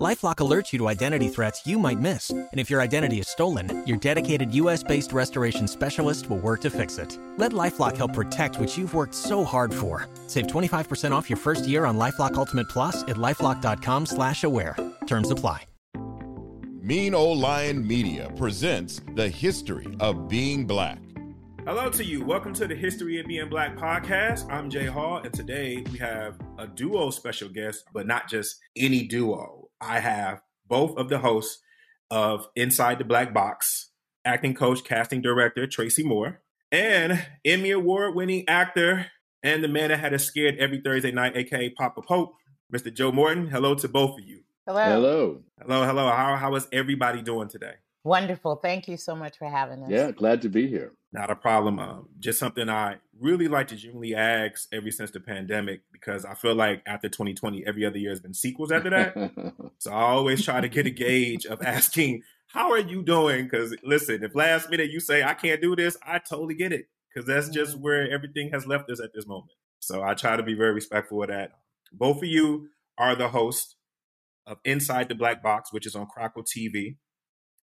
LifeLock alerts you to identity threats you might miss, and if your identity is stolen, your dedicated U.S.-based restoration specialist will work to fix it. Let LifeLock help protect what you've worked so hard for. Save 25% off your first year on LifeLock Ultimate Plus at lifeLock.com/slash-aware. Terms apply. Mean Old Lion Media presents the history of being black. Hello to you. Welcome to the History of Being Black podcast. I'm Jay Hall, and today we have a duo special guest, but not just any duo. I have both of the hosts of Inside the Black Box, acting coach, casting director Tracey Moore, and Emmy Award winning actor and the man that had us scared every Thursday night, aka Papa Pope, Mr. Joe Morton. Hello to both of you. Hello. Hello. Hello, hello. How, how is everybody doing today? Wonderful. Thank you so much for having us. Yeah, glad to be here. Not a problem. Um, just something I really like to genuinely ask ever since the pandemic because I feel like after 2020, every other year has been sequels after that. so I always try to get a gauge of asking, how are you doing? Because listen, if last minute you say, I can't do this, I totally get it because that's just Mm-hmm. where everything has left us at this moment. So I try to be very respectful of that. Both of you are the host of Inside the Black Box, which is on Crackle TV.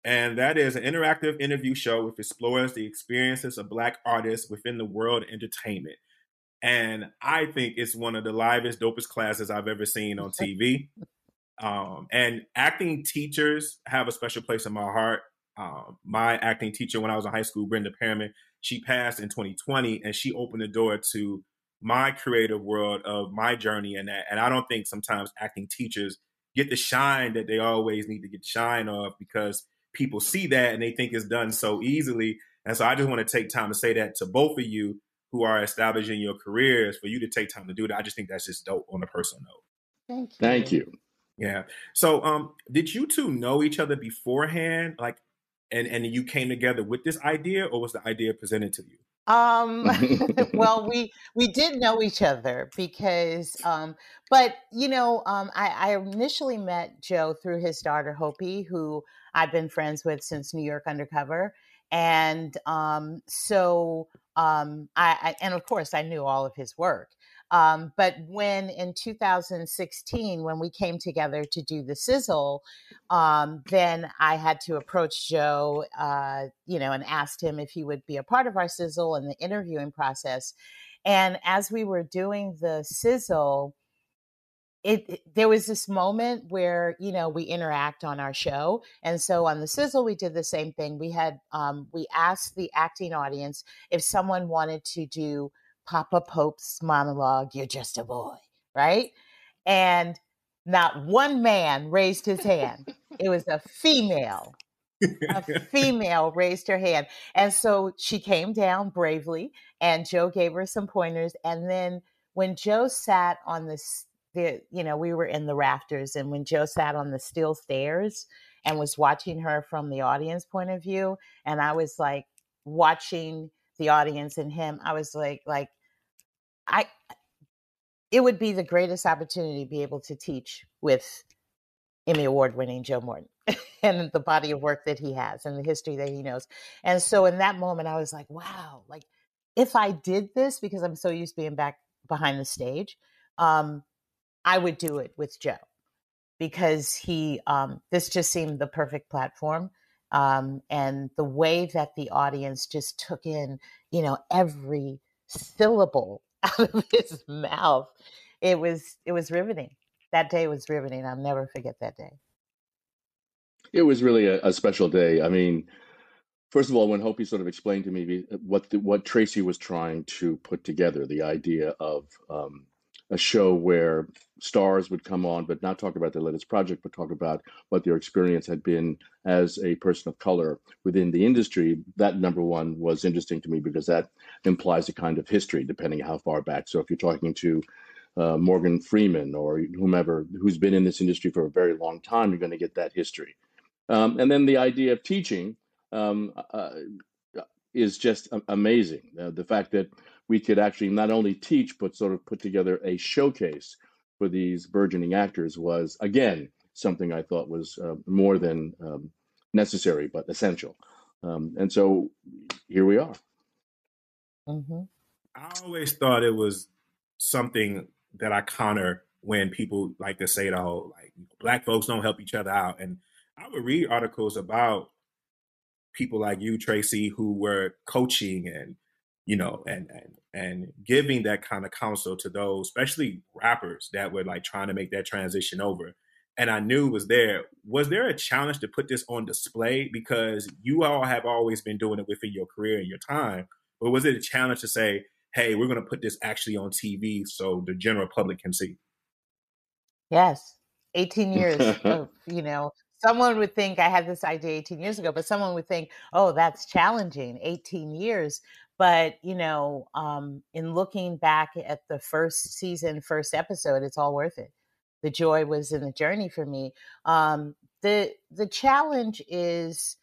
And that is an interactive interview show which explores the experiences of Black artists within the world of entertainment. And I think it's one of the livest, dopest classes I've ever seen on TV. um, and acting teachers have a special place in my heart. Um, my acting teacher when I was in high school, Brenda Perriman, she passed in 2020 and she opened the door to my creative world of my journey and that. And I don't think sometimes acting teachers get the shine that they always need to get shine of because people see that and they think it's done so easily. And so I just want to take time to say that to both of you who are establishing your careers for you to take time to do that. I just think that's just dope on a personal note. Thank you. Thank you. Yeah. So um did you two know each other beforehand? Like and and you came together with this idea or was the idea presented to you? Um, well, we we did know each other because, um, but you know, um, I, I initially met Joe through his daughter Hopi, who I've been friends with since New York Undercover, and um, so um, I, I and of course I knew all of his work. Um, but when in 2016, when we came together to do the sizzle, um, then I had to approach Joe, uh, you know, and asked him if he would be a part of our sizzle and the interviewing process. And as we were doing the sizzle, it, it- there was this moment where you know we interact on our show and so on the sizzle we did the same thing we had um, we asked the acting audience if someone wanted to do papa pope's monologue you're just a boy right and not one man raised his hand it was a female a female raised her hand. And so she came down bravely, and Joe gave her some pointers. And then when Joe sat on the, s- the you know, we were in the rafters, and when Joe sat on the steel stairs and was watching her from the audience point of view, and I was like watching the audience and him, I was like, like, I, it would be the greatest opportunity to be able to teach with Emmy Award winning Joe Morton and the body of work that he has and the history that he knows. And so in that moment, I was like, wow, like if I did this, because I'm so used to being back behind the stage, um, I would do it with Joe because he, um, this just seemed the perfect platform. Um, and the way that the audience just took in, you know, every syllable out of his mouth, it was, it was riveting. That day was riveting. I'll never forget that day. It was really a, a special day. I mean, first of all, when Hopi sort of explained to me what the, what Tracey was trying to put together, the idea of um, a show where stars would come on, but not talk about their latest project, but talk about what their experience had been as a person of color within the industry. That number one was interesting to me because that implies a kind of history, depending how far back. So if you're talking to uh, Morgan Freeman or whomever who's been in this industry for a very long time, you're going to get that history. Um, and then the idea of teaching um, uh, is just amazing. Uh, the fact that we could actually not only teach, but sort of put together a showcase for these burgeoning actors was, again, something I thought was uh, more than um, necessary but essential. Um, and so here we are. Mm-hmm. I always thought it was something that I counter when people like to say the whole like black folks don't help each other out. And I would read articles about people like you, Tracey, who were coaching and you know and and and giving that kind of counsel to those, especially rappers that were like trying to make that transition over. And I knew was there. Was there a challenge to put this on display because you all have always been doing it within your career and your time? But was it a challenge to say, "Hey, we're going to put this actually on TV so the general public can see"? Yes, 18 years of, you know, someone would think I had this idea 18 years ago, but someone would think, oh, that's challenging, 18 years. But, you know, um, in looking back at the first season, first episode, it's all worth it. The joy was in the journey for me. Um, the the challenge is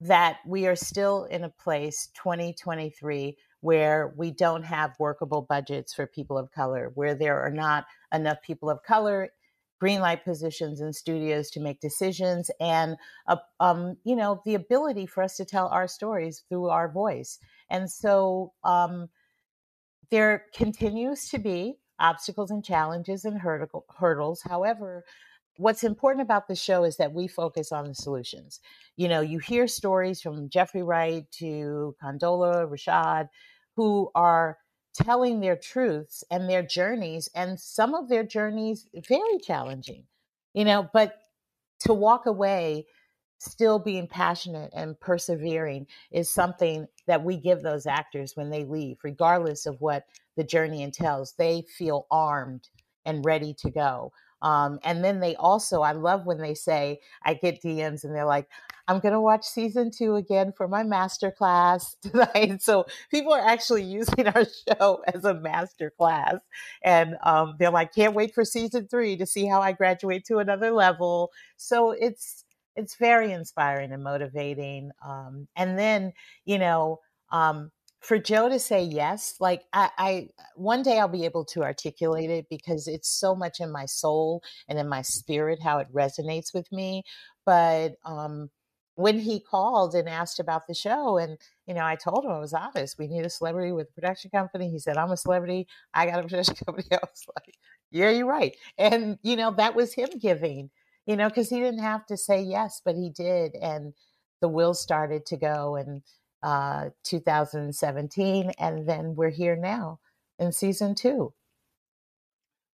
that we are still in a place 2023 where we don't have workable budgets for people of color, where there are not enough people of color green light positions in studios to make decisions and uh, um, you know the ability for us to tell our stories through our voice and so um, there continues to be obstacles and challenges and hurdles. However what's important about the show is that we focus on the solutions. You know you hear stories from jeffrey wright to condola rashad who are telling their truths and their journeys and some of their journeys very challenging you know but to walk away still being passionate and persevering is something that we give those actors when they leave regardless of what the journey entails they feel armed and ready to go um, and then they also, I love when they say, I get DMs and they're like, I'm going to watch season two again for my master class tonight. So people are actually using our show as a master class. And um, they're like, can't wait for season three to see how I graduate to another level. So it's, it's very inspiring and motivating. Um, and then, you know, um, for Joe to say yes, like I, I, one day I'll be able to articulate it because it's so much in my soul and in my spirit how it resonates with me. But um, when he called and asked about the show, and you know, I told him I was honest. We need a celebrity with a production company. He said, "I'm a celebrity. I got a production company." I was like, "Yeah, you're right." And you know, that was him giving. You know, because he didn't have to say yes, but he did, and the wheels started to go in uh, 2017, and then we're here now in season two.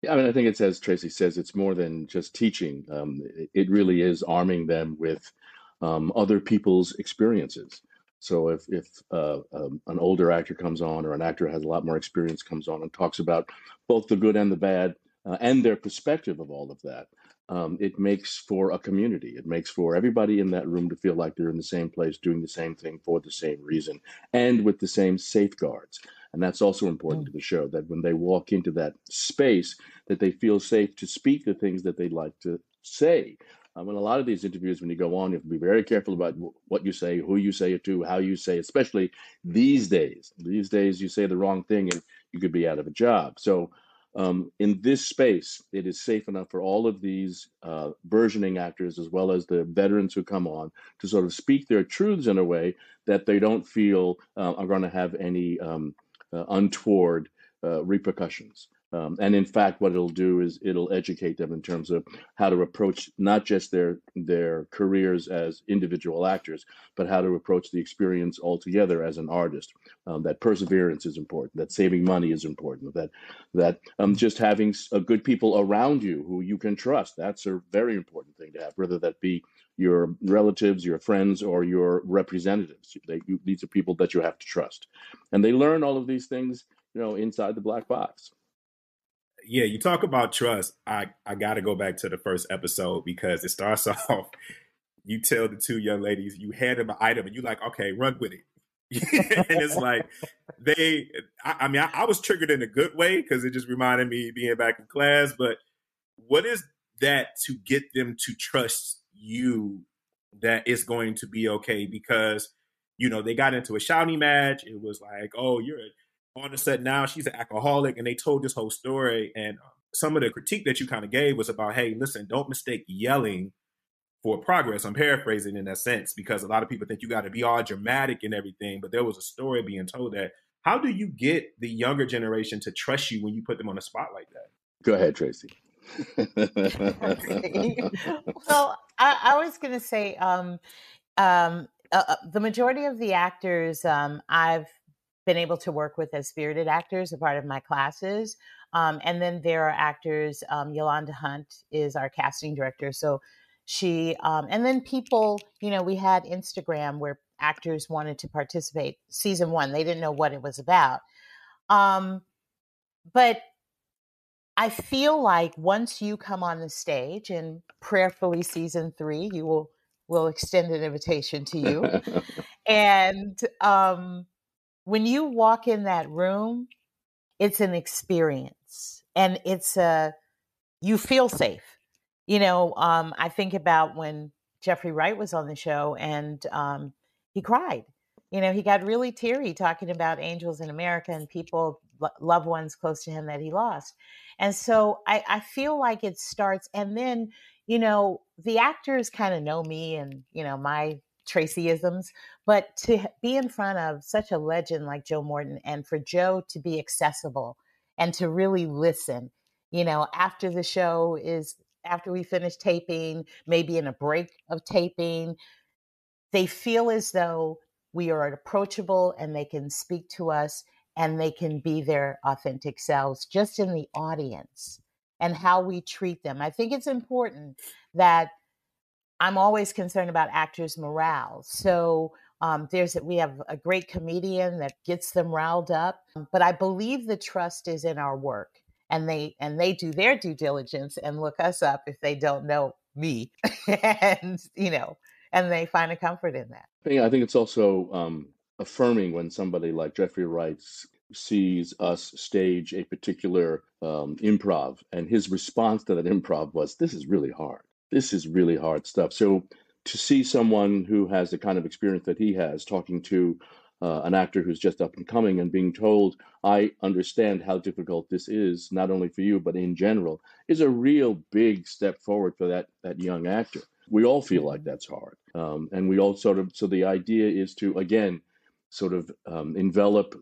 Yeah, I mean, I think it's as Tracey says, it's more than just teaching. Um, it, it, really is arming them with um, other people's experiences. So if if uh, um, an older actor comes on or an actor has a lot more experience comes on and talks about both the good and the bad uh, and their perspective of all of that, um, it makes for a community. It makes for everybody in that room to feel like they're in the same place, doing the same thing for the same reason, and with the same safeguards. And that's also important mm. to the show that when they walk into that space, that they feel safe to speak the things that they'd like to say. Um, in a lot of these interviews, when you go on, you have to be very careful about w- what you say, who you say it to, how you say, it, especially these days. These days, you say the wrong thing and you could be out of a job. So um, in this space, it is safe enough for all of these uh, burgeoning actors, as well as the veterans who come on, to sort of speak their truths in a way that they don't feel uh, are going to have any um, uh, untoward uh, repercussions. Um, and in fact, what it'll do is it'll educate them in terms of how to approach not just their their careers as individual actors, but how to approach the experience altogether as an artist. Um, that perseverance is important. That saving money is important. That that um, just having uh, good people around you who you can trust. That's a very important thing to have. Whether that be your relatives, your friends, or your representatives. They, you, these are people that you have to trust, and they learn all of these things, you know, inside the black box yeah, you talk about trust. I I got to go back to the first episode because it starts off. You tell the two young ladies you hand them an item, and you like, okay, run with it. and it's like they. I, I mean, I, I, was triggered in a good way because it just reminded me being back in class. But what is that to get them to trust you that it's going to be okay? Because you know they got into a shouting match. It was like, oh, you're on a sudden now. She's an alcoholic, and they told this whole story. And um, some of the critique that you kind of gave was about, hey, listen, don't mistake yelling for progress. I'm paraphrasing in that sense because a lot of people think you got to be all dramatic and everything, but there was a story being told that how do you get the younger generation to trust you when you put them on a spot like that? Go ahead, Tracey. well, I, I was going to say um, um, uh, uh, the majority of the actors um, I've been able to work with as spirited actors, a part of my classes. Um, and then there are actors, um, Yolanda Hunt is our casting director. So she, um, and then people, you know, we had Instagram where actors wanted to participate. Season one, they didn't know what it was about. Um, but I feel like once you come on the stage and prayerfully season three, you will will extend an invitation to you. and um, when you walk in that room, it's an experience and it's a you feel safe. You know, um, I think about when Jeffrey Wright was on the show and um, he cried. You know, he got really teary talking about angels in America and people, loved ones close to him that he lost. And so I, I feel like it starts, and then, you know, the actors kind of know me and, you know, my Traceyisms, but to be in front of such a legend like Joe Morton and for Joe to be accessible and to really listen, you know, after the show is after we finish taping, maybe in a break of taping, they feel as though we are approachable and they can speak to us and they can be their authentic selves just in the audience and how we treat them. I think it's important that I'm always concerned about actors' morale. So um, there's we have a great comedian that gets them riled up, but I believe the trust is in our work, and they and they do their due diligence and look us up if they don't know me, and you know, and they find a comfort in that. Yeah, I think it's also um, affirming when somebody like Jeffrey Wright sees us stage a particular um, improv, and his response to that improv was, "This is really hard." This is really hard stuff. So to see someone who has the kind of experience that he has talking to uh, an actor who's just up and coming and being told, I understand how difficult this is, not only for you, but in general, is a real big step forward for that, that young actor. We all feel like mm-hmm. that's hard. Um, and we all sort of, so the idea is to, again, sort of um, envelop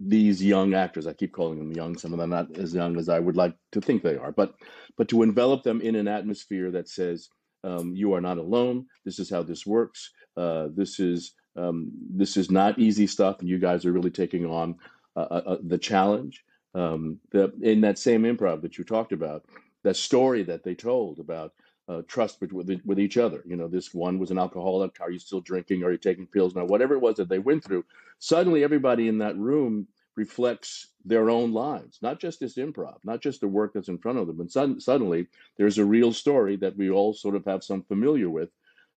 these young actors i keep calling them young some of them not as young as i would like to think they are but but to envelop them in an atmosphere that says um, you are not alone. This is how this works. Uh, this is um, this is not easy stuff and you guys are really taking on uh, uh, uh the challenge. Um, the, in that same improv that you talked about that story that they told about uh, trust with, with, with each other. You know, this one was an alcoholic. Are you still drinking? Are you taking pills now? Whatever it was that they went through, suddenly everybody in that room reflects their own lives, not just this improv, not just the work that's in front of them. And sud- suddenly there's a real story that we all sort of have some familiar with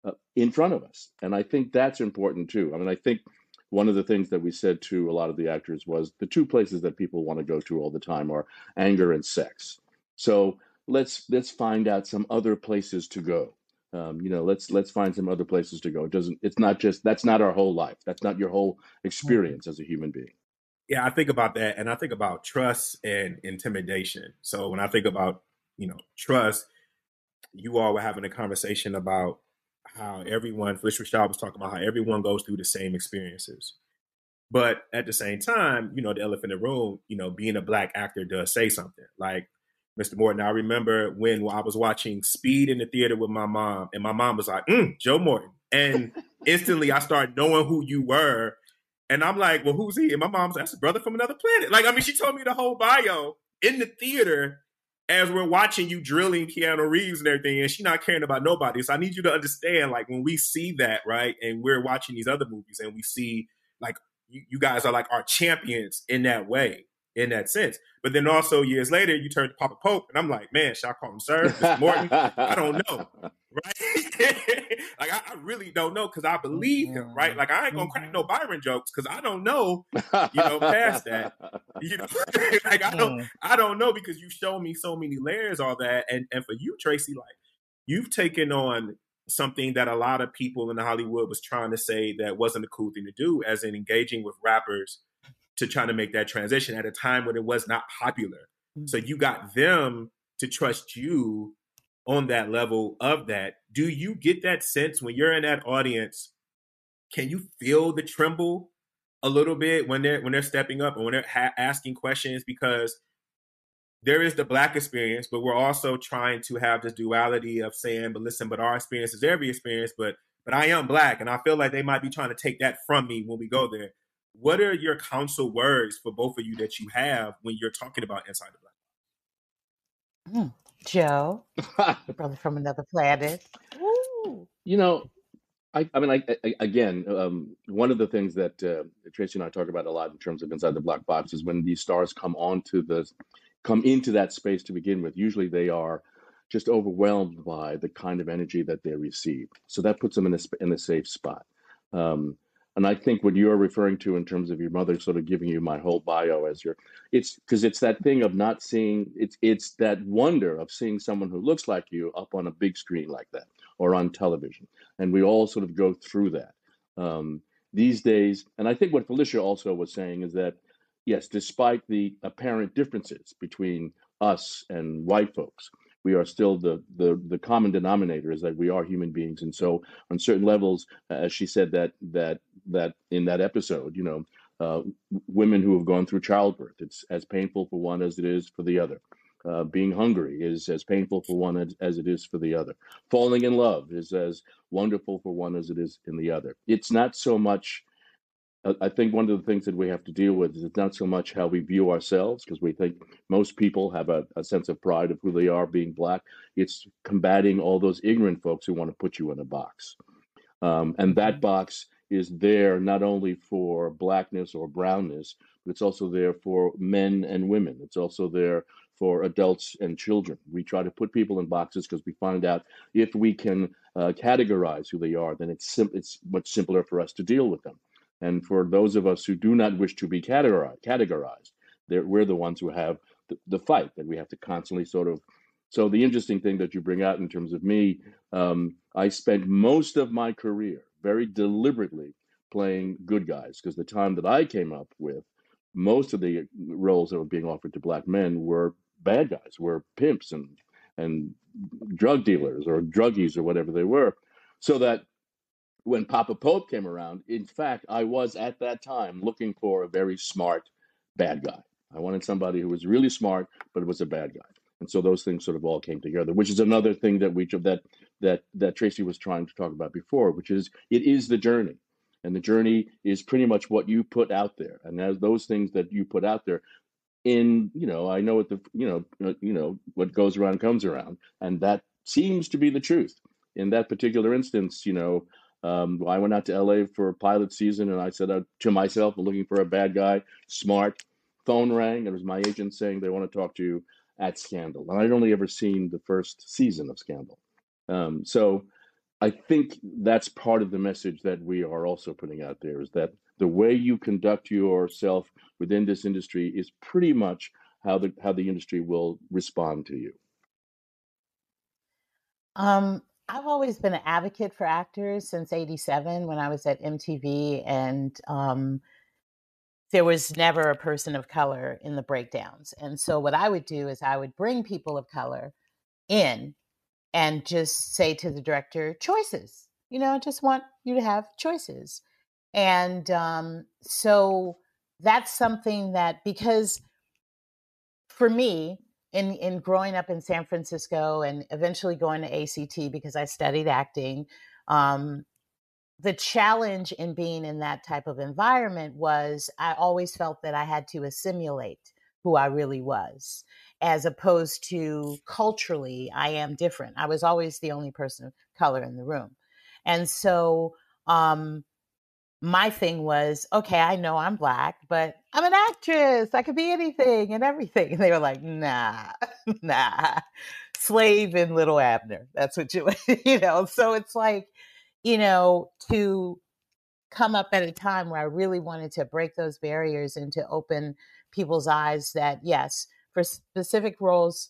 uh, in front of us. And I think that's important too. I mean, I think one of the things that we said to a lot of the actors was the two places that people want to go to all the time are anger and sex. So let's let's find out some other places to go. Um, you know, let's let's find some other places to go. It doesn't. It's not just that's not our whole life. That's not your whole mm-hmm. experience as a human being. Yeah, I think about that, and I think about trust and intimidation. So when I think about you know trust, you all were having a conversation about how everyone, Phylicia Rashad was talking about how everyone goes through the same experiences. But at the same time, you know, the elephant in the room, you know, being a black actor does say something. Like Mr. Morton. I remember when I was watching Speed in the theater with my mom, and my mom was like, mm, Joe Morton. And instantly I started knowing who you were. And I'm like, well, who's he? And my mom's like, that's a brother from another planet. Like, I mean, she told me the whole bio in the theater as we're watching you drilling Keanu Reeves and everything, and she's not caring about nobody. So I need you to understand, like, when we see that, right, and we're watching these other movies and we see, like, you, you guys are like our champions in that way in that sense. But then also years later, you turn to Papa Pope, and I'm like, man, should I call him Sir, Mr. Morton? I don't know, right? like I, I, really don't know because I believe him, right? Mm-hmm. Like I ain't gonna crack no mm-hmm. Byron jokes because I don't know, you know, past that, you know, like I don't, mm. I don't know because you show me so many layers, all that, and and for you, Tracey, like you've taken on something that a lot of people in Hollywood was trying to say that wasn't a cool thing to do, as in engaging with rappers to try to make that transition at a time when it was not popular. Mm-hmm. So you got them to trust you on that level of that. Do you get that sense when you're in that audience? Can you feel the tremble a little bit when they're when they're stepping up and when they're ha- asking questions because there is the black experience, but we're also trying to have this duality of saying, but listen, but our experience is every experience, but but I am black, and I feel like they might be trying to take that from me when we go there. What are your counsel words for both of you that you have when you're talking about inside the black? Mm, Joe, brother from another planet. Ooh. You know, I, I mean, I, I, again, um, one of the things that uh, Tracey and I talk about a lot in terms of inside the black box is when these stars come onto the, come into that space to begin with. Usually, they are just overwhelmed by the kind of energy that they receive. So that puts them in a in a safe spot. Um, and I think what you're referring to in terms of your mother sort of giving you my whole bio as your, it's because it's that thing of not seeing, it's it's that wonder of seeing someone who looks like you up on a big screen like that or on television, and we all sort of go through that um, these days. And I think what Phylicia also was saying is that yes, despite the apparent differences between us and white folks, we are still the, the the common denominator is that we are human beings and so on certain levels as she said that that that in that episode you know uh, women who have gone through childbirth it's as painful for one as it is for the other uh, being hungry is as painful for one as, as it is for the other falling in love is as wonderful for one as it is in the other it's not so much I think one of the things that we have to deal with is it's not so much how we view ourselves, because we think most people have a, a, sense of pride of who they are being black. It's combating all those ignorant folks who want to put you in a box. Um, and that mm-hmm. box is there not only for blackness or brownness, but it's also there for men and women. It's also there for adults and children. We try to put people in boxes because we find out if we can uh, categorize who they are, then it's, sim- it's much simpler for us to deal with them. And for those of us who do not wish to be categorized, we're the ones who have the, the, fight that we have to constantly sort of. So the interesting thing that you bring out in terms of me, um, I spent most of my career very deliberately playing good guys because the time that I came up with, most of the roles that were being offered to black men were bad guys, were pimps and and drug dealers or druggies or whatever they were. So that when Papa Pope came around, in fact, I was at that time looking for a very smart bad guy. I wanted somebody who was really smart, but was a bad guy. And so those things sort of all came together, which is another thing that we that that that Tracey was trying to talk about before, which is it is the journey. And the journey is pretty much what you put out there. And as those things that you put out there, in you know, I know what the you know you know what goes around comes around, and that seems to be the truth. In that particular instance, you know, um, I went out to LA for a pilot season, and I said uh, to myself, "I'm looking for a bad guy, smart." Phone rang. It was my agent saying they want to talk to you at Scandal, and I'd only ever seen the first season of Scandal. Um, so I think that's part of the message that we are also putting out there is that the way you conduct yourself within this industry is pretty much how the how the industry will respond to you. Um, I've always been an advocate for actors since 87 when I was at MTV, and um, there was never a person of color in the breakdowns. And so, what I would do is I would bring people of color in and just say to the director, choices. You know, I just want you to have choices. And um, so, that's something that, because for me, in in growing up in San Francisco and eventually going to ACT because I studied acting, um, the challenge in being in that type of environment was I always felt that I had to assimilate who I really was, as opposed to culturally, I am different. I was always the only person of color in the room. And so um, my thing was, okay, I know I'm black, but I'm an actress. I could be anything and everything. And they were like, nah, nah, slave in Little Abner. That's what you, you know. So it's like, you know, to come up at a time where I really wanted to break those barriers and to open people's eyes that, yes, for specific roles,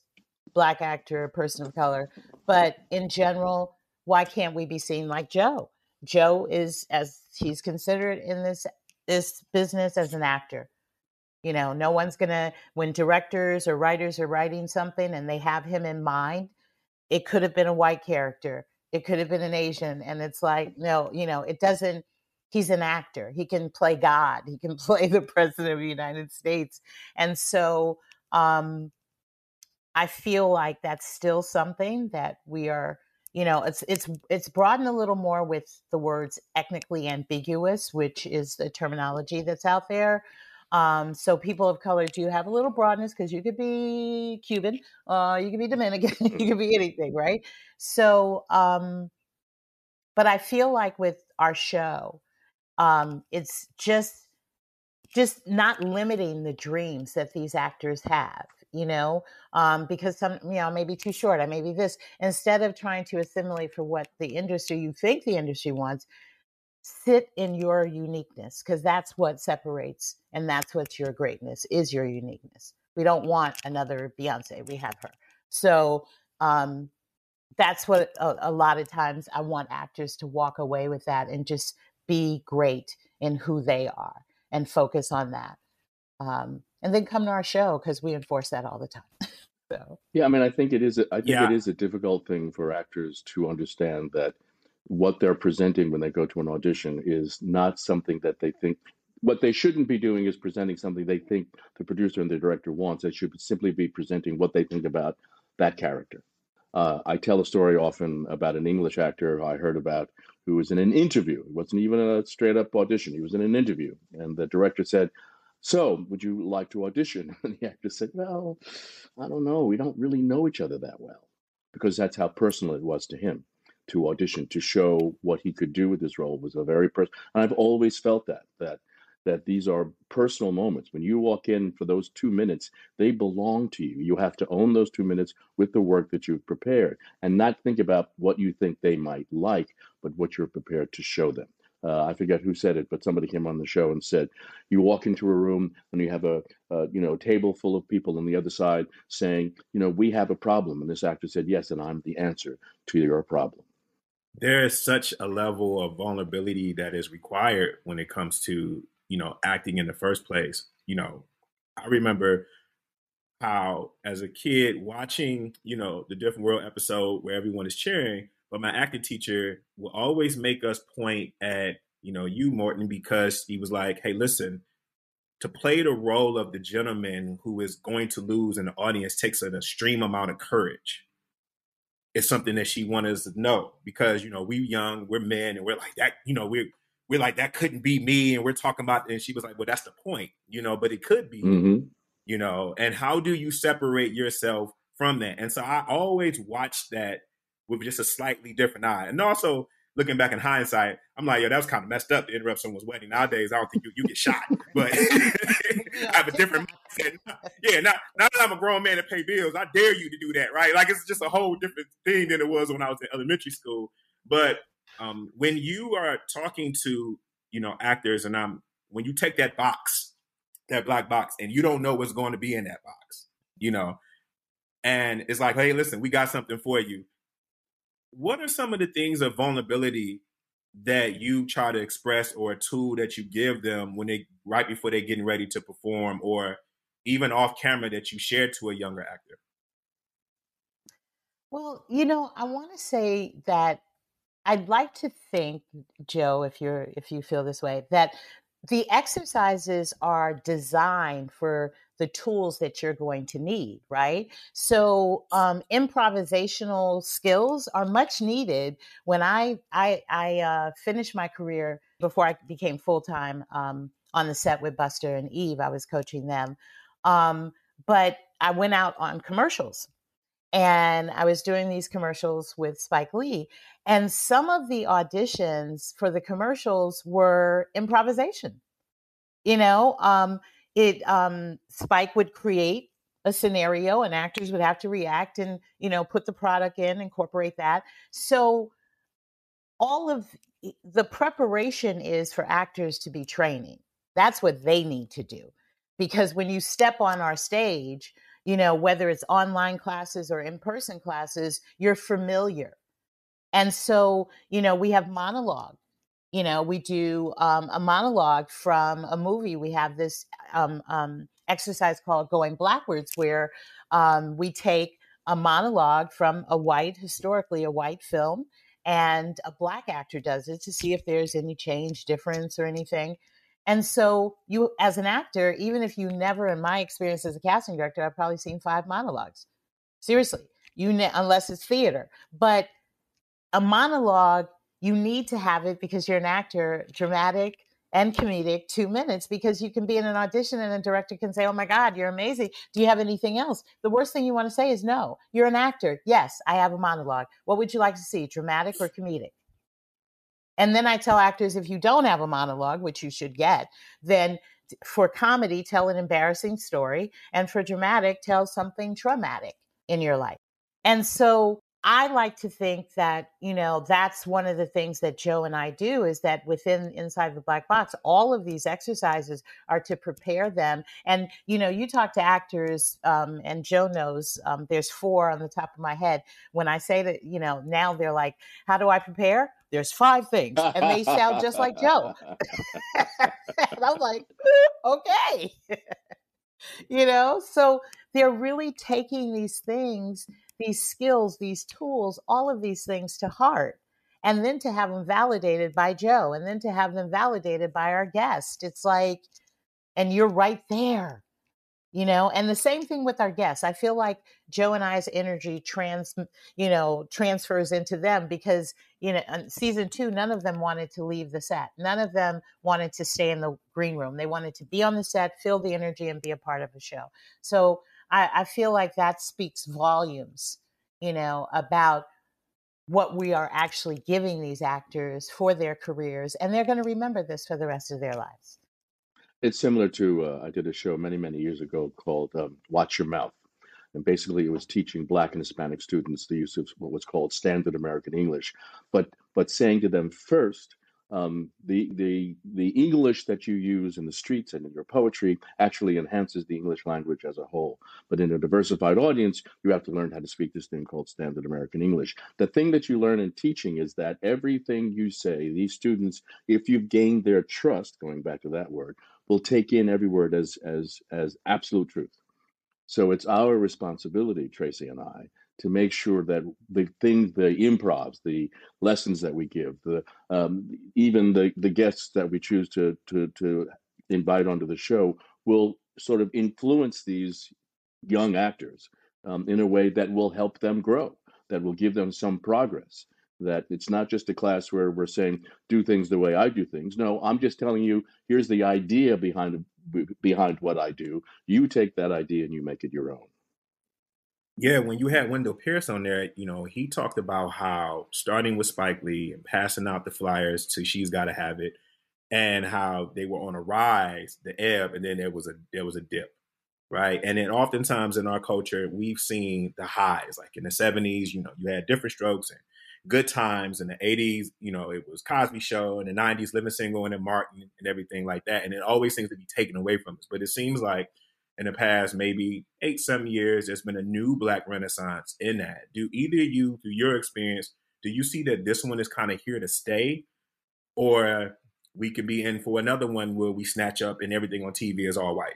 black actor, person of color, but in general, why can't we be seen like Joe? Joe is, as he's considered in this this business as an actor. You know, no one's to, when directors or writers are writing something and they have him in mind, it could have been a white character, it could have been an Asian. And it's like, no, you know, it doesn't, he's an actor. He can play God, he can play the president of the United States. And so, um, I feel like that's still something that we are you know it's it's it's broadened a little more with the words ethnically ambiguous which is the terminology that's out there um, so people of color do have a little broadness because you could be cuban uh, you could be dominican you could be anything right so um, but i feel like with our show um, it's just just not limiting the dreams that these actors have you know, um, because some, you know, maybe too short, I may be this. Instead of trying to assimilate for what the industry, you think the industry wants, sit in your uniqueness because that's what separates and that's what's your greatness is your uniqueness. We don't want another Beyonce. We have her. So um, that's what a, a lot of times I want actors to walk away with that and just be great in who they are and focus on that. Um, and then come to our show because we enforce that all the time. so yeah, I mean, I think it is. A, I think yeah. it is a difficult thing for actors to understand that what they're presenting when they go to an audition is not something that they think. What they shouldn't be doing is presenting something they think the producer and the director wants. They should simply be presenting what they think about that character. Uh, I tell a story often about an English actor I heard about who was in an interview. It wasn't even a straight up audition. He was in an interview, and the director said, so, would you like to audition? And the actor said, Well, I don't know. We don't really know each other that well. Because that's how personal it was to him to audition, to show what he could do with this role was a very personal. And I've always felt that, that that these are personal moments. When you walk in for those two minutes, they belong to you. You have to own those two minutes with the work that you've prepared and not think about what you think they might like, but what you're prepared to show them. Uh, I forget who said it, but somebody came on the show and said, "You walk into a room and you have a, a, you know table full of people on the other side saying, you know, we have a problem," and this actor said, "Yes, and I'm the answer to your problem." There is such a level of vulnerability that is required when it comes to you know acting in the first place. You know, I remember how as a kid watching you know the different world episode where everyone is cheering but my acting teacher will always make us point at, you know, you, Morton, because he was like, hey, listen, to play the role of the gentleman who is going to lose in the audience takes an extreme amount of courage. It's something that she wanted us to know because, you know, we young, we're men, and we're like that, you know, we're we're like, that couldn't be me. And we're talking about, and she was like, well, that's the point, you know, but it could be, mm-hmm. you know, and how do you separate yourself from that? And so I always watch that with just a slightly different eye. And also looking back in hindsight, I'm like, yo, that was kind of messed up to interrupt someone's wedding. Nowadays, I don't think you, you get shot, but I have a different mindset. Yeah, now, now that I'm a grown man and pay bills, I dare you to do that, right? Like it's just a whole different thing than it was when I was in elementary school. But um, when you are talking to, you know, actors and I'm, when you take that box, that black box, and you don't know what's going to be in that box, you know, and it's like, hey, listen, we got something for you what are some of the things of vulnerability that you try to express or a tool that you give them when they right before they're getting ready to perform or even off camera that you share to a younger actor? Well you know i want to say that i'd like to think joe if you're if you feel this way that the exercises are designed for the tools that you're going to need, right? So um, improvisational skills are much needed. When I I, I uh, finished my career before I became full time um, on the set with Busta and Eve, I was coaching them. Um, but I went out on commercials and I was doing these commercials with Spike Lee. And some of the auditions for the commercials were improvisation. You know, um, it um, Spike would create a scenario, and actors would have to react and you know put the product in, incorporate that. So all of the preparation is for actors to be training. That's what they need to do, because when you step on our stage, you know whether it's online classes or in person classes, you're familiar. And so, you know, we have monologue you know we do um, a monologue from a movie we have this um, um, exercise called going blackwards where um, we take a monologue from a white historically a white film and a black actor does it to see if there's any change difference or anything. And so you as an actor even if you never in my experience as a casting director i've probably seen five monologues. Seriously you ne- unless it's theater. But a monologue you need to have it because you're an actor dramatic and comedic two minutes because you can be in an audition and a director can say, Oh my God, you're amazing. Do you have anything else? The worst thing you want to say is no. You're an actor. Yes, I have a monologue. What would you like to see, dramatic or comedic? And then I tell actors if you don't have a monologue, which you should get, then for comedy, tell an embarrassing story. And for dramatic, tell something traumatic in your life. And so I like to think that, you know, that's one of the things that Joe and I do is that within inside the black box, all of these exercises are to prepare them. And, you know, you talk to actors, um, and Joe knows um, there's four on the top of my head. When I say that, you know, now they're like, how do I prepare? There's five things. And they sound just like Joe. and I'm like, okay. you know, so they're really taking these things these skills, these tools, all of these things to heart. And then to have them validated by Joe and then to have them validated by our guest. It's like, and you're right there, you know, and the same thing with our guests. I feel like Joe and I's energy trans, you know, transfers into them because, you know, season two, none of them wanted to leave the set. None of them wanted to stay in the green room. They wanted to be on the set, feel the energy, and be a part of the show. So I, I feel like that speaks volumes, you know, about what we are actually giving these actors for their careers. And they're going to remember this for the rest of their lives. It's similar to, uh, I did a show many, many years ago called um, Watch Your Mouth. And basically, it was teaching Black and Hispanic students the use of what was called standard American English, but but saying to them first, um, the the the English that you use in the streets and in your poetry actually enhances the English language as a whole. But in a diversified audience, you have to learn how to speak this thing called standard American English. The thing that you learn in teaching is that everything you say, these students, if you've gained their trust, going back to that word, will take in every word as as as absolute truth. So it's our responsibility, Tracey and I, to make sure that the things, the improvs, the lessons that we give, the um, even the the guests that we choose to to to invite onto the show will sort of influence these young actors um, in a way that will help them grow, that will give them some progress. That it's not just a class where we're saying do things the way I do things. No, I'm just telling you here's the idea behind behind what I do. You take that idea and you make it your own. Yeah, when you had Wendell Pierce on there, you know, he talked about how starting with Spike Lee and passing out the flyers to She's Gotta Have It, and how they were on a rise, the ebb, and then there was a there was a dip, right? And then oftentimes in our culture, we've seen the highs. Like in the '70s, you know, you had different strokes and good times. In the '80s, you know, it was Cosby Show. In the '90s, Living Single and then Martin and everything like that. And it always seems to be taken away from us. But it seems like in the past maybe eight, seven years, there's been a new black renaissance in that. Do either you, through your experience, do you see that this one is kind of here to stay? Or we could be in for another one where we snatch up and everything on TV is all white?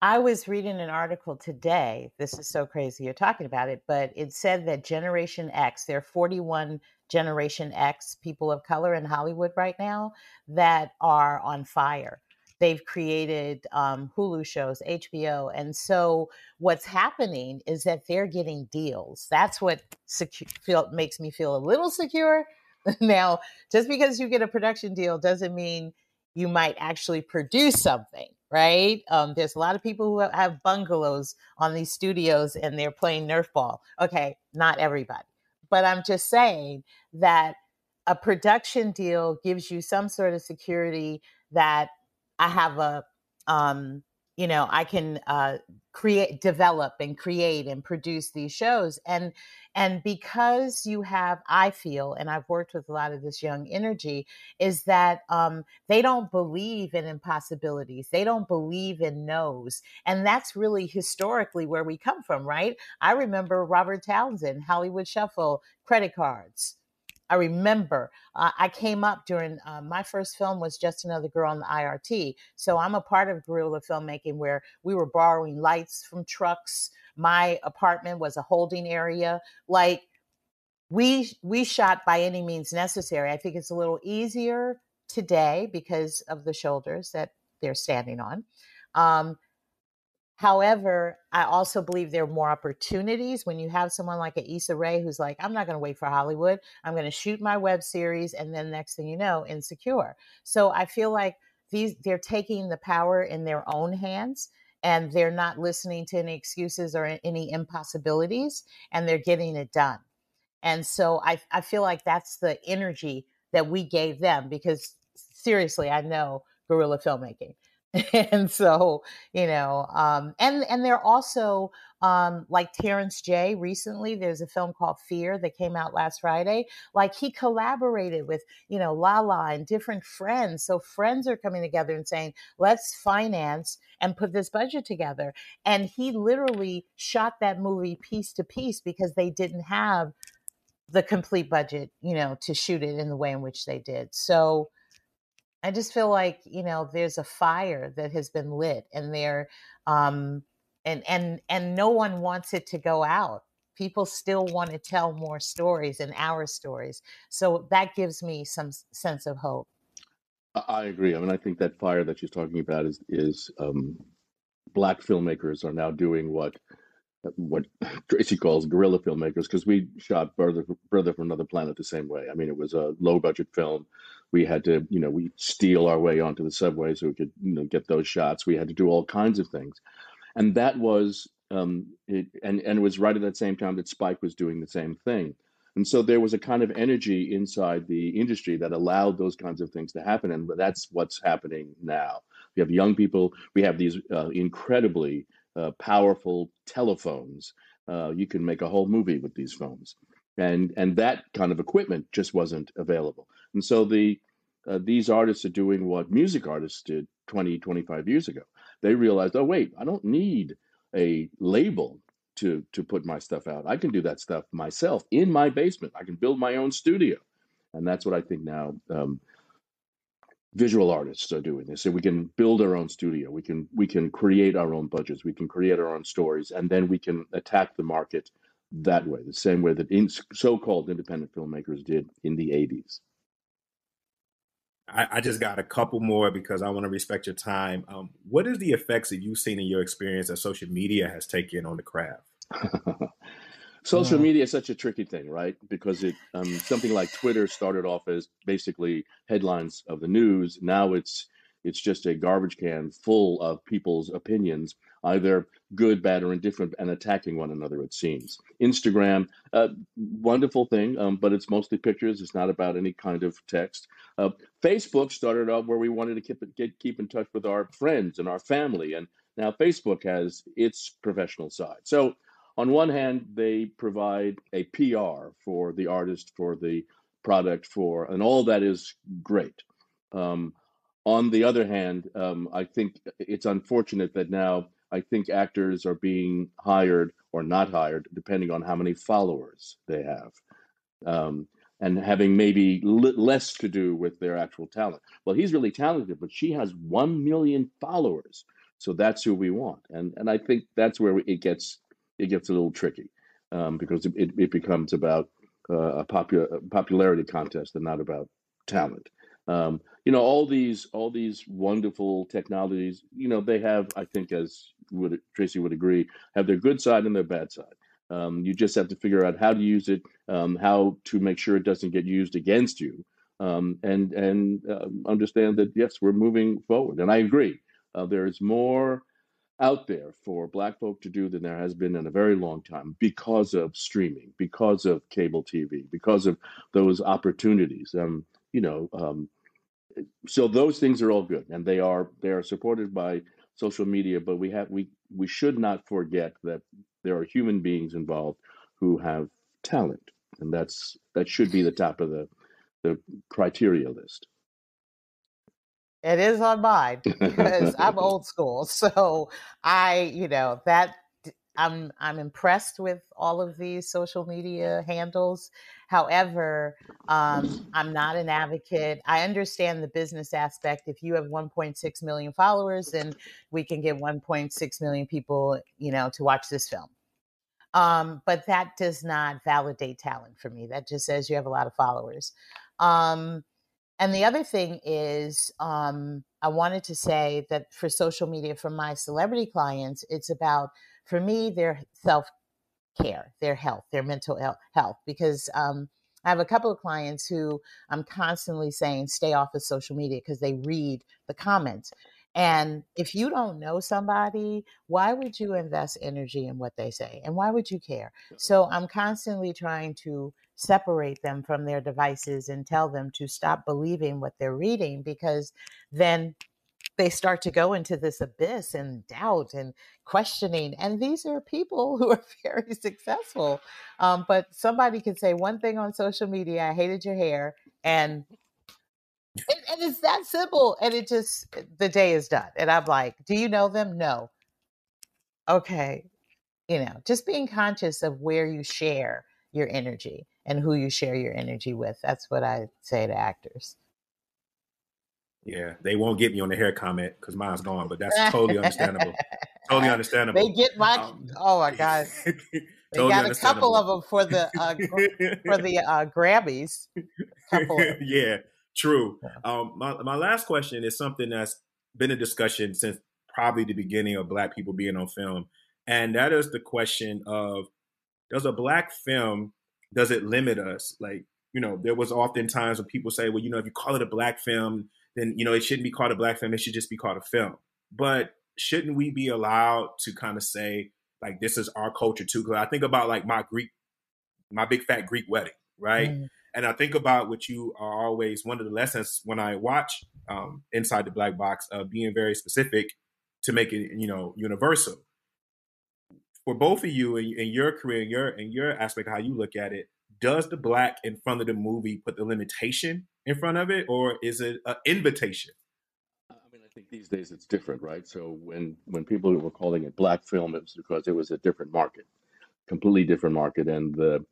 I was reading an article today. This is so crazy you're talking about it, but it said that Generation X, there are 41 Generation X people of color in Hollywood right now that are on fire they've created um, Hulu shows, HBO. And so what's happening is that they're getting deals. That's what secu- feel, makes me feel a little secure. now, just because you get a production deal doesn't mean you might actually produce something, right? Um, there's a lot of people who have bungalows on these studios and they're playing Nerf ball. Okay, not everybody. But I'm just saying that a production deal gives you some sort of security that I have a, um, you know, I can uh, create, develop, and create and produce these shows, and and because you have, I feel, and I've worked with a lot of this young energy, is that um, they don't believe in impossibilities. They don't believe in no's, and that's really historically where we come from, right? I remember Robert Townsend, Hollywood Shuffle, credit cards I remember uh, I came up during uh, my first film was Just Another Girl on the IRT. So I'm a part of guerrilla filmmaking where we were borrowing lights from trucks. My apartment was a holding area. Like we we shot by any means necessary. I think it's a little easier today because of the shoulders that they're standing on. Um, However, I also believe there are more opportunities when you have someone like a Issa Rae who's like, I'm not going to wait for Hollywood. I'm going to shoot my web series, and then next thing you know, insecure. So I feel like these they're taking the power in their own hands, and they're not listening to any excuses or any impossibilities, and they're getting it done. And so I I feel like that's the energy that we gave them because seriously, I know guerrilla filmmaking. and so you know um and and they're also um like terrence j recently there's a film called fear that came out last friday like he collaborated with you know lala and different friends so friends are coming together and saying let's finance and put this budget together. And he literally shot that movie piece to piece because they didn't have the complete budget you know to shoot it in the way in which they did. So I just feel like you know there's a fire that has been lit, and there, um, and and and no one wants it to go out. People still want to tell more stories and our stories, so that gives me some sense of hope. I agree. I mean, I think that fire that she's talking about is is um, black filmmakers are now doing what what Tracey calls guerrilla filmmakers because we shot Brother Brother from Another Planet the same way. I mean, it was a low budget film. We had to, you know, we steal our way onto the subway so we could, you know, get those shots. We had to do all kinds of things, and that was, um, it, and and it was right at that same time that Spike was doing the same thing. And so there was a kind of energy inside the industry that allowed those kinds of things to happen, and that's what's happening now. We have young people. We have these uh, incredibly uh, powerful telephones. Uh, you can make a whole movie with these phones, and and that kind of equipment just wasn't available. And so the uh, these artists are doing what music artists did 20, 25 years ago. They realized, oh wait, I don't need a label to to put my stuff out. I can do that stuff myself in my basement. I can build my own studio, and that's what I think now. Um, visual artists are doing this. So we can build our own studio. We can we can create our own budgets. We can create our own stories, and then we can attack the market that way, the same way that in, so-called independent filmmakers did in the '80s. I, I just got a couple more because I want to respect your time. Um, what is the effects that you've seen in your experience that social media has taken on the craft? Social yeah. media is such a tricky thing, right? Because it um, something like Twitter started off as basically headlines of the news. Now it's it's just a garbage can full of people's opinions, either good, bad, or indifferent, and attacking one another. It seems Instagram, uh, wonderful thing, um, but it's mostly pictures. It's not about any kind of text. Uh, Facebook started out where we wanted to keep get, keep in touch with our friends and our family, and now Facebook has its professional side. So on one hand, they provide a PR for the artist, for the product, for, and all that is great. Um, on the other hand, um, I think it's unfortunate that now I think actors are being hired or not hired, depending on how many followers they have, um, and having maybe less to do with their actual talent. Well, he's really talented, but she has one million followers, so that's who we want, and and I think that's where it gets it gets a little tricky um, because it, it becomes about uh, a popular popularity contest and not about talent. Um, you know, all these all these wonderful technologies. You know, they have, I think, as would Tracey would agree, have their good side and their bad side. Um, you just have to figure out how to use it, um, how to make sure it doesn't get used against you, um, and and uh, understand that yes, we're moving forward. And I agree, uh, there is more out there for black folk to do than there has been in a very long time because of streaming, because of cable TV, because of those opportunities. Um, you know, um, so those things are all good, and they are they are supported by social media. But we have we we should not forget that there are human beings involved who have talent, and that's that should be the top of the the criteria list. It is on mine because I'm old school. So I, you know, that I'm I'm impressed with all of these social media handles. However, um, I'm not an advocate. I understand the business aspect. If you have 1.6 million followers, then we can get 1.6 million people, you know, to watch this film. Um, but that does not validate talent for me. That just says you have a lot of followers. Um, and the other thing is, um, I wanted to say that for social media, for my celebrity clients, it's about, for me, their self care, their health, their mental health, because um, I have a couple of clients who I'm constantly saying stay off of social media because they read the comments. And if you don't know somebody, why would you invest energy in what they say? And why would you care? So I'm constantly trying to separate them from their devices and tell them to stop believing what they're reading because then they start to go into this abyss and doubt and questioning. And these are people who are very successful. Um, but somebody can say one thing on social media I hated your hair. And and, and it's that simple. And it just, the day is done. And I'm like, do you know them? No. Okay. You know, just being conscious of where you share your energy and who you share your energy with. That's what I say to actors. Yeah, they won't get me on the hair comment because mine's gone, but that's totally understandable. totally understandable. They get my um, oh my god, they totally got a couple of them for the uh, for the uh, Grammys. yeah, True. Um, my my last question is something that's been a discussion since probably the beginning of Black people being on film, and that is the question of does a Black film does it limit us? Like you know, there was often times when people say, well, you know, if you call it a Black film, then you know it shouldn't be called a Black film; it should just be called a film. But shouldn't we be allowed to kind of say like this is our culture too? Because I think about like my Greek, my big fat Greek wedding, right? Mm. And I think about what you are always one of the lessons when I watch um, Inside the Black Box, uh, being very specific to make it, you know, universal. For both of you in, in your career, and your in your aspect of how you look at it, does the black in front of the movie put the limitation in front of it, or is it an invitation? I mean, I think these days it's different, right? So when when people were calling it black film, it was because it was a different market, completely different market, and the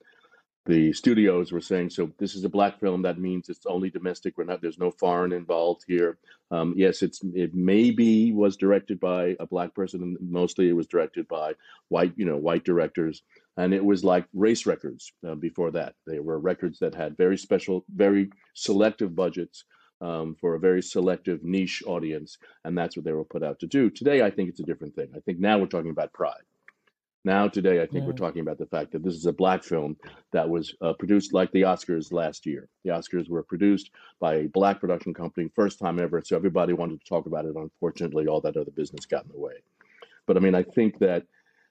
the studios were saying, so this is a black film. That means it's only domestic. We're not. There's no foreign involved here. Um, yes, it's it maybe was directed by a black person, and mostly it was directed by white, you know, white directors. And it was like race records uh, before that. They were records that had very special, very selective budgets. Um, for a very selective niche audience, and that's what they were put out to do. Today, I think it's a different thing. I think now we're talking about pride. Now, today, I think we're talking about the fact that this is a black film that was uh, produced like the Oscars last year. The Oscars were produced by a black production company, first time ever. So everybody wanted to talk about it. Unfortunately, all that other business got in the way. But I mean, I think that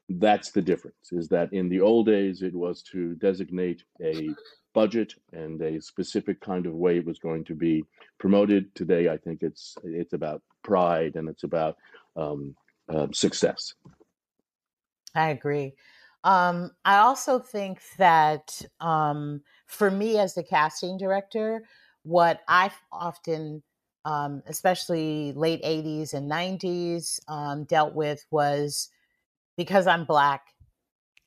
that's the difference is that in the old days, it was to designate a budget and a specific kind of way it was going to be promoted. Today, I think it's it's about pride and it's about um, uh, success. I agree. Um, I also think that um, for me as the casting director, what I often, um, especially late 80s and 90s, um, dealt with was because I'm Black,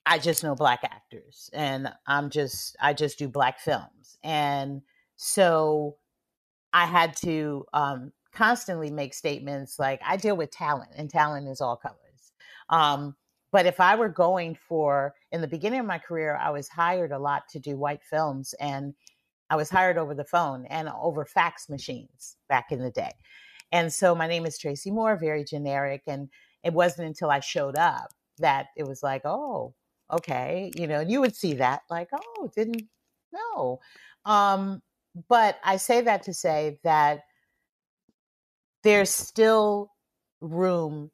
I just know Black actors and I'm just, I just do Black films. And so I had to um, constantly make statements like I deal with talent and talent is all colors. Um, but if I were going for, in the beginning of my career, I was hired a lot to do white films and I was hired over the phone and over fax machines back in the day. And so my name is Tracey Moore, very generic. And it wasn't until I showed up that it was like, oh, okay. You know, and you would see that like, oh, didn't know. Um, but I say that to say that there's still room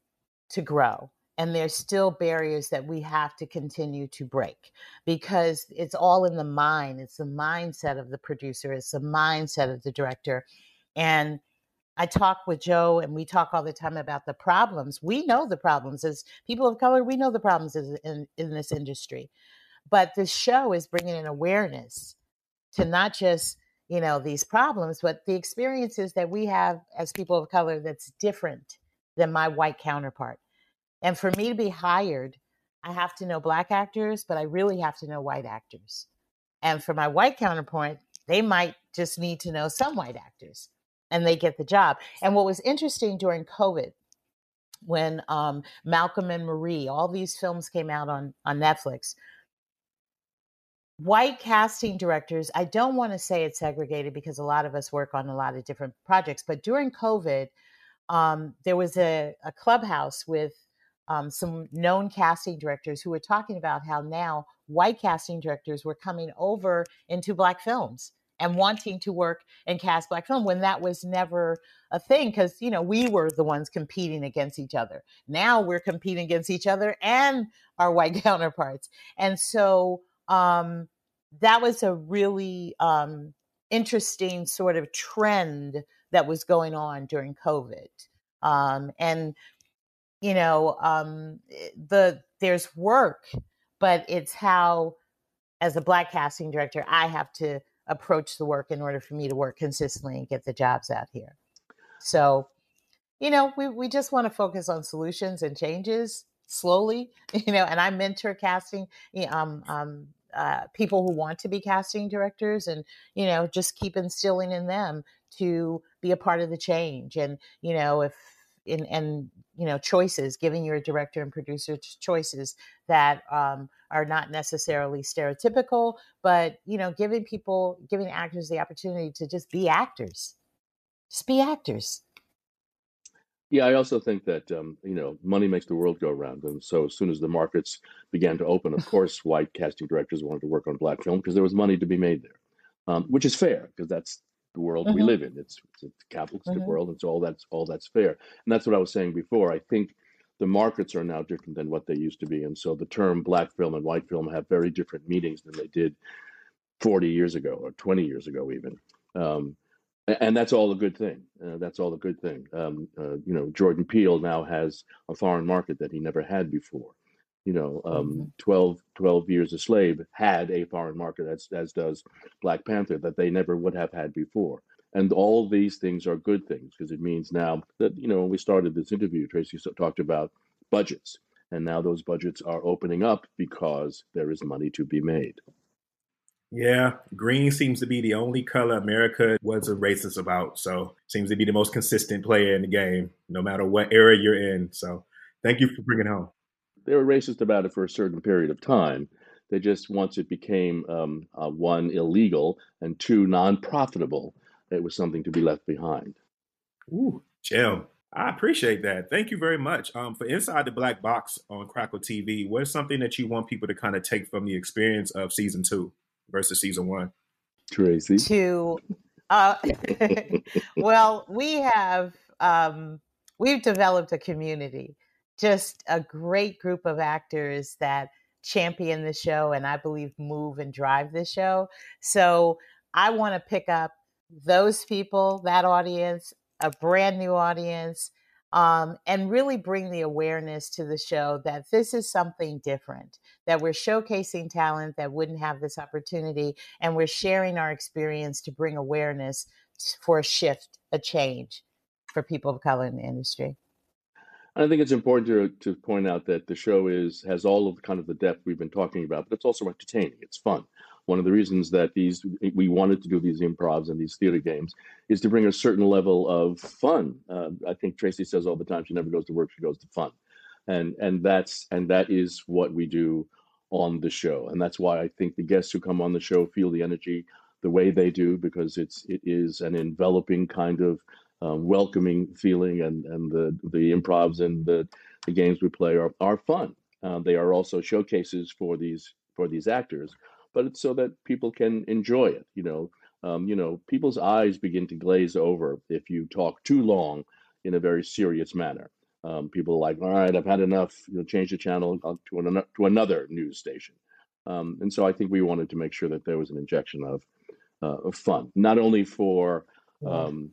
to grow and there's still barriers that we have to continue to break because it's all in the mind it's the mindset of the producer it's the mindset of the director and i talk with joe and we talk all the time about the problems. We know the problems as people of color we know the problems in, in this industry but the show is bringing an awareness to not just you know these problems but the experiences that we have as people of color that's different than my white counterpart and for me to be hired, I have to know black actors, but I really have to know white actors. And for my white counterpart, they might just need to know some white actors and they get the job. And what was interesting during COVID, when um, Malcolm and Marie, all these films came out on, on Netflix, white casting directors, I don't want to say it's segregated because a lot of us work on a lot of different projects, but during COVID, um, there was a, a clubhouse with um, some known casting directors who were talking about how now white casting directors were coming over into black films and wanting to work and cast black film when that was never a thing because you know we were the ones competing against each other. Now we're competing against each other and our white counterparts. And so um, that was a really um, interesting sort of trend that was going on during covid. Um, and you know um, eh, the there's work but it's how as a black casting director i have to approach the work in order for me to work consistently and get the jobs out here. So, you know, we, we just want to focus on solutions and changes slowly, you know, and I mentor casting um, um, uh, people who want to be casting directors and, you know, just keep instilling in them to be a part of the change. And, you know, if in, and you know choices giving your director and producer choices that um, are not necessarily stereotypical but you know giving people giving actors the opportunity to just be actors. Just be actors. Yeah i also think that um, you know money makes the world go round and so as soon as the markets began to open of course white casting directors wanted to work on black film because there was money to be made there um, which is fair because that's the world mm-hmm. we live in. It's, it's a capitalistic mm-hmm. world, and so all that's all that's fair. And that's what I was saying before. I think the markets are now different than what they used to be, and so the term black film and white film have very different meanings than they did 40 years ago or 20 years ago, even. Um, and that's all a good thing. Uh, that's all a good thing. Um, uh, you know, Jordan Peele now has a foreign market that he never had before you know, um, mm-hmm. 12, 12 years a slave had a foreign market, as, as does Black Panther, that they never would have had before. And all these things are good things because it means now that, you know, when we started this interview, Tracey talked about budgets. And now those budgets are opening up because there is money to be made. Yeah, green seems to be the only color America was a racist about. So seems to be the most consistent player in the game, no matter what era you're in. So thank you for bringing home they were racist about it for a certain period of time. They just once it became um, uh, one illegal and two non-profitable, it was something to be left behind. Ooh, Jim, I appreciate that. Thank you very much. Um, for Inside the Black Box on Crackle TV, what's something that you want people to kind of take from the experience of season two versus season one? Tracey. To, uh, well, we have um, we've developed a community just a great group of actors that champion the show and I believe move and drive the show. So I want to pick up those people, that audience, a brand new audience, um, and really bring the awareness to the show that this is something different, that we're showcasing talent that wouldn't have this opportunity, and we're sharing our experience to bring awareness for a shift, a change for people of color in the industry. I think it's important to to point out that the show is has all of kind of the depth we've been talking about, but it's also entertaining. It's fun. One of the reasons that these we wanted to do these improvs and these theater games is to bring a certain level of fun. Uh, I think Tracey says all the time she never goes to work; she goes to fun, and and that's and that is what we do on the show, and that's why I think the guests who come on the show feel the energy the way they do because it's it is an enveloping kind of um, welcoming feeling, and and the the improvs and the, the games we play are are fun. Uh, they are also showcases for these for these actors, but it's so that people can enjoy it. You know, um, you know, people's eyes begin to glaze over if you talk too long in a very serious manner. Um, people are like, all right, I've had enough. You know, change the channel to an, to another news station. Um, and so I think we wanted to make sure that there was an injection of, uh, of fun, not only for um,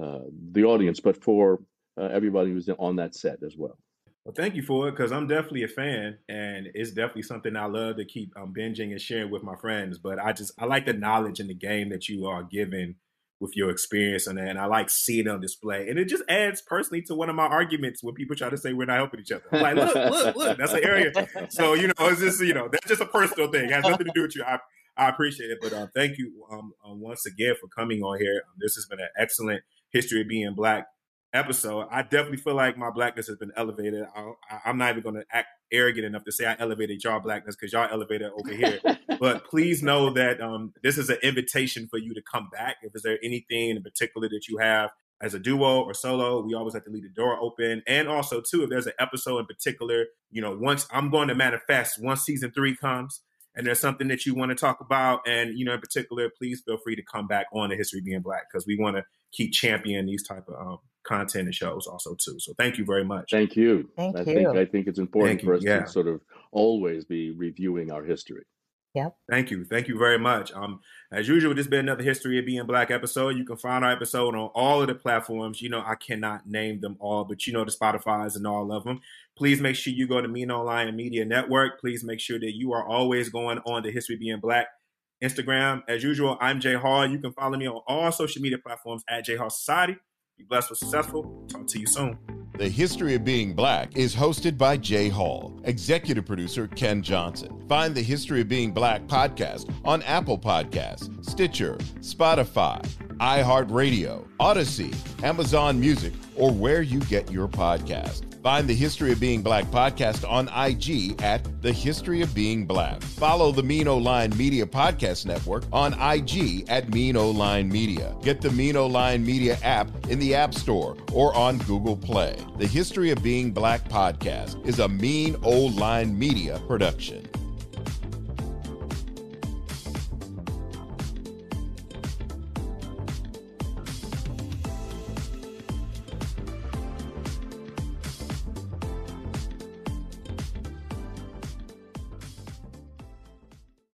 uh, the audience, but for uh, everybody who's on that set as well. Well, thank you for it because I'm definitely a fan, and it's definitely something I love to keep um, binging and sharing with my friends. But I just I like the knowledge and the game that you are giving with your experience that. And I like seeing it on display. And it just adds personally to one of my arguments when people try to say we're not helping each other. I'm like, look, look, look, that's an area. So, you know, it's just, you know, that's just a personal thing. It has nothing to do with you. I, I appreciate it. But um, thank you um, um, once again for coming on here. Um, this has been an excellent history of being black episode. I definitely feel like my blackness has been elevated. I, am not even going to act arrogant enough to say I elevated y'all blackness because y'all elevated over here. but please know that um, this is an invitation for you to come back. If is there anything in particular that you have as a duo or solo, we always have to leave the door open. And also, too, if there's an episode in particular, you know, once I'm going to manifest, once season three comes, and there's something that you want to talk about, and you know, in particular, please feel free to come back on the history being black because we want to keep championing these type of um, content and shows also too. So thank you very much. Thank you. Thank I you. think I think it's important Thank for you. us Yeah. to sort of always be reviewing our history. Yep. Thank you. Thank you very much. Um, as usual, this has been another History of Being Black episode. You can find our episode on all of the platforms. You know, I cannot name them all, but you know the Spotify's and all of them. Please make sure you go to Mean Online Media Network. Please make sure that you are always going on the History of Being Black Instagram. As usual, I'm Jay Hall. You can follow me on all social media platforms at Jay Hall Society. Be blessed with successful. Talk to you soon. The History of Being Black is hosted by Jay Hall, executive producer Ken Johnson. Find the History of Being Black podcast on Apple Podcasts, Stitcher, Spotify, iHeartRadio, Odyssey, Amazon Music, or where you get your podcast. Find the History of Being Black podcast on IG at The History of Being Black. Follow the Mean O Line Media Podcast Network on IG at Mean O Line Media. Get the Mean O Line Media app in the App Store or on Google Play. The History of Being Black podcast is a Mean O Line Media production.